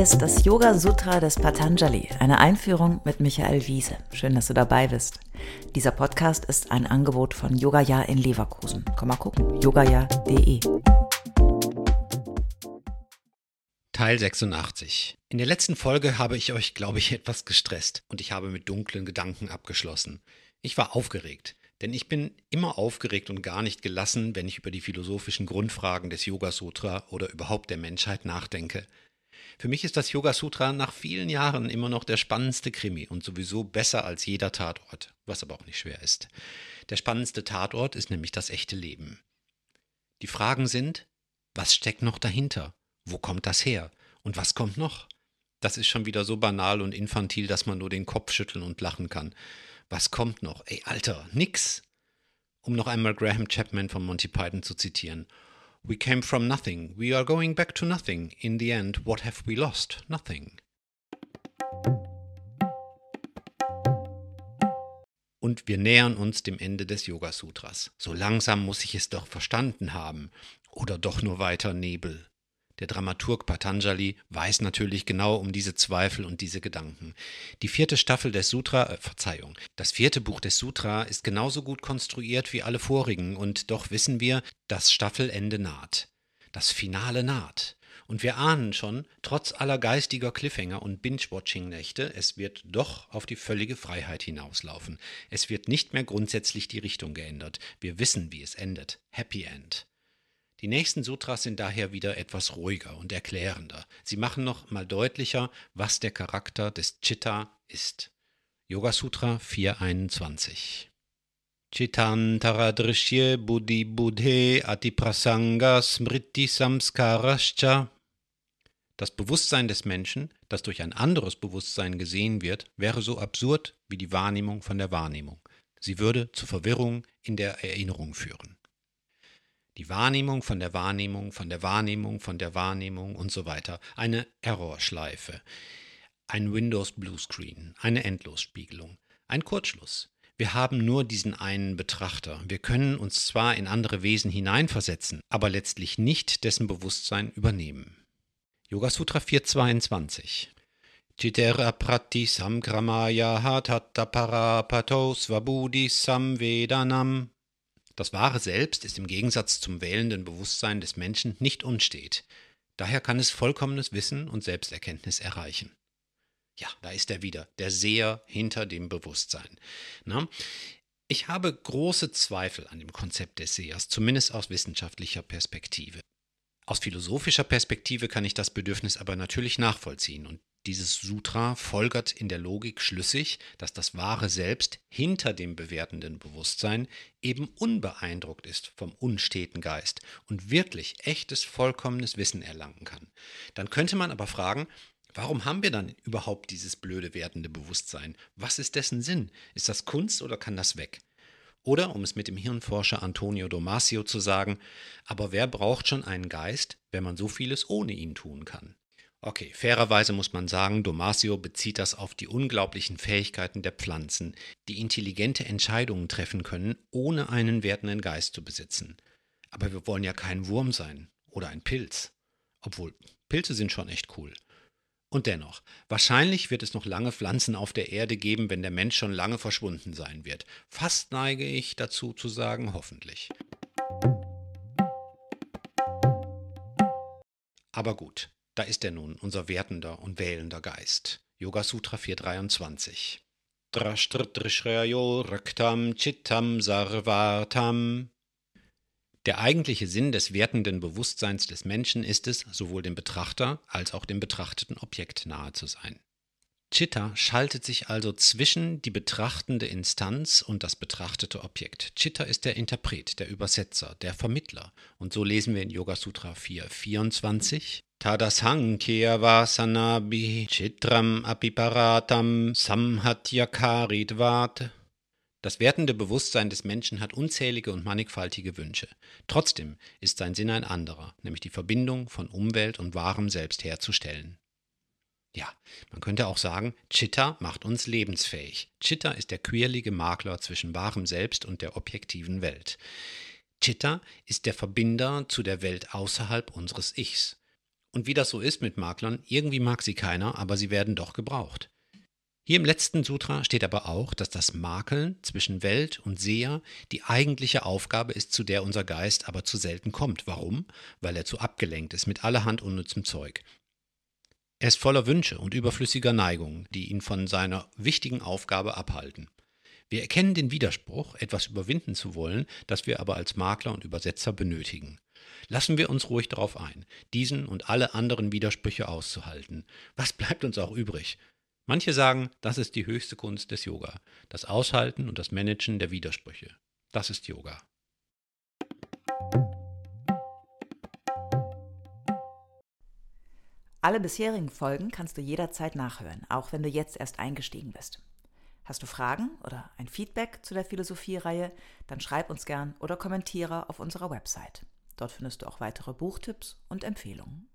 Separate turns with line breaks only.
Ist das Yoga Sutra des Patanjali, eine Einführung mit Michael Wiese. Schön, dass du dabei bist. Dieser Podcast ist ein Angebot von Yogaya in Leverkusen. Komm mal gucken, yogaya.de.
Teil 86. In der letzten Folge habe ich euch, glaube ich, etwas gestresst und ich habe mit dunklen Gedanken abgeschlossen. Ich war aufgeregt. Denn ich bin immer aufgeregt und gar nicht gelassen, wenn ich über die philosophischen Grundfragen des Yoga Sutra oder überhaupt der Menschheit nachdenke. Für mich ist das Yoga Sutra nach vielen Jahren immer noch der spannendste Krimi und sowieso besser als jeder Tatort, was aber auch nicht schwer ist. Der spannendste Tatort ist nämlich das echte Leben. Die Fragen sind, was steckt noch dahinter? Wo kommt das her? Und was kommt noch? Das ist schon wieder so banal und infantil, dass man nur den Kopf schütteln und lachen kann. Was kommt noch? Ey, Alter, nix. Um noch einmal Graham Chapman von Monty Python zu zitieren. We came from nothing. We are going back to nothing. In the end, what have we lost? Nothing. Und wir nähern uns dem Ende des Yoga Sutras. So langsam muss ich es doch verstanden haben. Oder doch nur weiter Nebel. Der Dramaturg Patanjali weiß natürlich genau um diese Zweifel und diese Gedanken. Die vierte Staffel des Sutra, äh, Verzeihung, das vierte Buch des Sutra ist genauso gut konstruiert wie alle vorigen und doch wissen wir, das Staffelende naht. Das Finale naht. Und wir ahnen schon, trotz aller geistiger Cliffhanger und Binge-Watching-Nächte, es wird doch auf die völlige Freiheit hinauslaufen. Es wird nicht mehr grundsätzlich die Richtung geändert. Wir wissen, wie es endet. Happy End. Die nächsten Sutras sind daher wieder etwas ruhiger und erklärender. Sie machen noch mal deutlicher, was der Charakter des Chitta ist. Yoga Sutra 421 Chitantaradrishye Buddhi Buddhe Atiprasanga Smriti Samskarascha Das Bewusstsein des Menschen, das durch ein anderes Bewusstsein gesehen wird, wäre so absurd wie die Wahrnehmung von der Wahrnehmung. Sie würde zu Verwirrung in der Erinnerung führen. Die Wahrnehmung von der Wahrnehmung, von der Wahrnehmung, von der Wahrnehmung und so weiter. Eine Errorschleife. Ein Windows Bluescreen. Eine Endlosspiegelung. Ein Kurzschluss. Wir haben nur diesen einen Betrachter. Wir können uns zwar in andere Wesen hineinversetzen, aber letztlich nicht dessen Bewusstsein übernehmen. Yoga Sutra 422 Chitera prati samkramaya hatata parapato svabudi samvedanam das wahre Selbst ist im Gegensatz zum wählenden Bewusstsein des Menschen nicht unstet. Daher kann es vollkommenes Wissen und Selbsterkenntnis erreichen. Ja, da ist er wieder, der Seher hinter dem Bewusstsein. Na? Ich habe große Zweifel an dem Konzept des Sehers, zumindest aus wissenschaftlicher Perspektive. Aus philosophischer Perspektive kann ich das Bedürfnis aber natürlich nachvollziehen und dieses Sutra folgert in der Logik schlüssig, dass das wahre Selbst hinter dem bewertenden Bewusstsein eben unbeeindruckt ist vom unsteten Geist und wirklich echtes, vollkommenes Wissen erlangen kann. Dann könnte man aber fragen, warum haben wir dann überhaupt dieses blöde wertende Bewusstsein? Was ist dessen Sinn? Ist das Kunst oder kann das weg? Oder, um es mit dem Hirnforscher Antonio Damasio zu sagen, aber wer braucht schon einen Geist, wenn man so vieles ohne ihn tun kann? Okay, fairerweise muss man sagen, Domasio bezieht das auf die unglaublichen Fähigkeiten der Pflanzen, die intelligente Entscheidungen treffen können, ohne einen wertenden Geist zu besitzen. Aber wir wollen ja kein Wurm sein oder ein Pilz. Obwohl, Pilze sind schon echt cool. Und dennoch, wahrscheinlich wird es noch lange Pflanzen auf der Erde geben, wenn der Mensch schon lange verschwunden sein wird. Fast neige ich dazu zu sagen, hoffentlich. Aber gut, da ist er nun, unser wertender und wählender Geist. Yoga Sutra 423. Raktam Chittam Sarvatam. Der eigentliche Sinn des wertenden Bewusstseins des Menschen ist es, sowohl dem Betrachter als auch dem betrachteten Objekt nahe zu sein. Chitta schaltet sich also zwischen die betrachtende Instanz und das betrachtete Objekt. Chitta ist der Interpret, der Übersetzer, der Vermittler. Und so lesen wir in Yoga Sutra 424. Tadasankhya Vasanabi Chitram Apiparatam Samhatyakaridvat. Das wertende Bewusstsein des Menschen hat unzählige und mannigfaltige Wünsche. Trotzdem ist sein Sinn ein anderer, nämlich die Verbindung von Umwelt und wahrem Selbst herzustellen. Ja, man könnte auch sagen, Chitta macht uns lebensfähig. Chitta ist der quirlige Makler zwischen wahrem Selbst und der objektiven Welt. Chitta ist der Verbinder zu der Welt außerhalb unseres Ichs. Und wie das so ist mit Maklern, irgendwie mag sie keiner, aber sie werden doch gebraucht. Hier im letzten Sutra steht aber auch, dass das Makeln zwischen Welt und Seher die eigentliche Aufgabe ist, zu der unser Geist aber zu selten kommt. Warum? Weil er zu abgelenkt ist mit allerhand unnützem Zeug. Er ist voller Wünsche und überflüssiger Neigungen, die ihn von seiner wichtigen Aufgabe abhalten. Wir erkennen den Widerspruch, etwas überwinden zu wollen, das wir aber als Makler und Übersetzer benötigen. Lassen wir uns ruhig darauf ein, diesen und alle anderen Widersprüche auszuhalten. Was bleibt uns auch übrig? Manche sagen, das ist die höchste Kunst des Yoga, das Aushalten und das Managen der Widersprüche. Das ist Yoga.
Alle bisherigen Folgen kannst du jederzeit nachhören, auch wenn du jetzt erst eingestiegen bist. Hast du Fragen oder ein Feedback zu der Philosophie-Reihe, dann schreib uns gern oder kommentiere auf unserer Website. Dort findest du auch weitere Buchtipps und Empfehlungen.